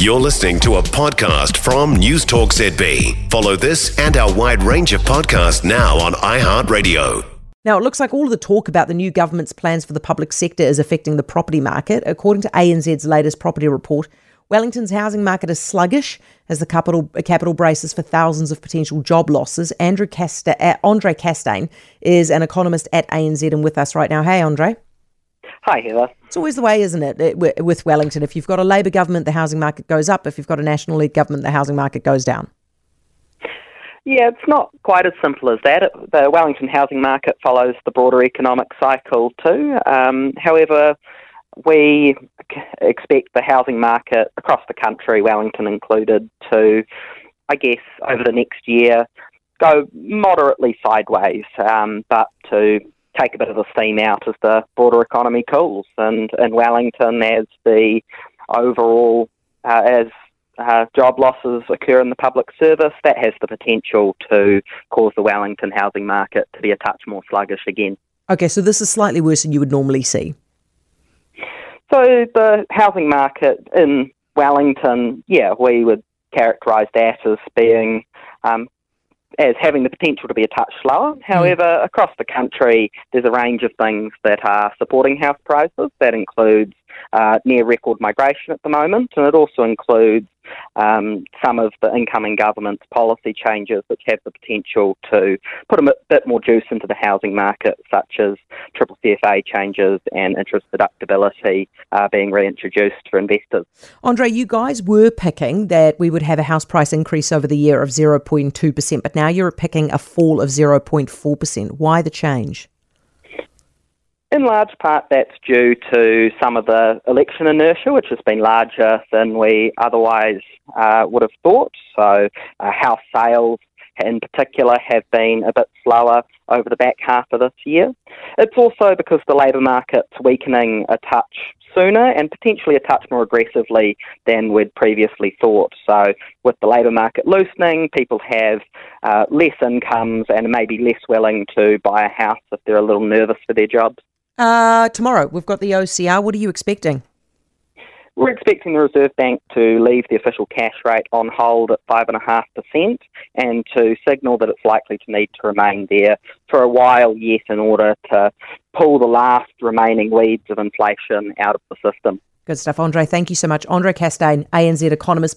You're listening to a podcast from News Talk ZB. Follow this and our wide range of podcasts now on iHeartRadio. Now, it looks like all of the talk about the new government's plans for the public sector is affecting the property market. According to ANZ's latest property report, Wellington's housing market is sluggish as the capital, capital braces for thousands of potential job losses. Andrew Casta, uh, Andre Castaing is an economist at ANZ and with us right now. Hey, Andre. Hi, Heather. It's always the way, isn't it, with Wellington? If you've got a Labor government, the housing market goes up. If you've got a National League government, the housing market goes down. Yeah, it's not quite as simple as that. The Wellington housing market follows the broader economic cycle too. Um, however, we expect the housing market across the country, Wellington included, to, I guess, over the next year, go moderately sideways, um, but to take a bit of the steam out as the broader economy cools. And in Wellington, as the overall, uh, as uh, job losses occur in the public service, that has the potential to cause the Wellington housing market to be a touch more sluggish again. Okay, so this is slightly worse than you would normally see. So the housing market in Wellington, yeah, we would characterise that as being um, as having the potential to be a touch slower. Hmm. However, mm. across the country, there's a range of things that are supporting house prices. That includes uh, near record migration at the moment, and it also includes um, some of the incoming government's policy changes which have the potential to put a bit more juice into the housing market, such as triple CFA changes and interest deductibility uh, being reintroduced for investors. Andre, you guys were picking that we would have a house price increase over the year of 0.2%, but now you're picking a fall of 0.4%. Why the change? In large part, that's due to some of the election inertia, which has been larger than we otherwise uh, would have thought. So, uh, house sales in particular have been a bit slower over the back half of this year. It's also because the labour market's weakening a touch sooner and potentially a touch more aggressively than we'd previously thought. So, with the labour market loosening, people have uh, less incomes and may be less willing to buy a house if they're a little nervous for their jobs. Uh, tomorrow, we've got the OCR. What are you expecting? We're expecting the Reserve Bank to leave the official cash rate on hold at 5.5% and to signal that it's likely to need to remain there for a while yet in order to pull the last remaining weeds of inflation out of the system. Good stuff, Andre. Thank you so much. Andre Castaing, ANZ economist.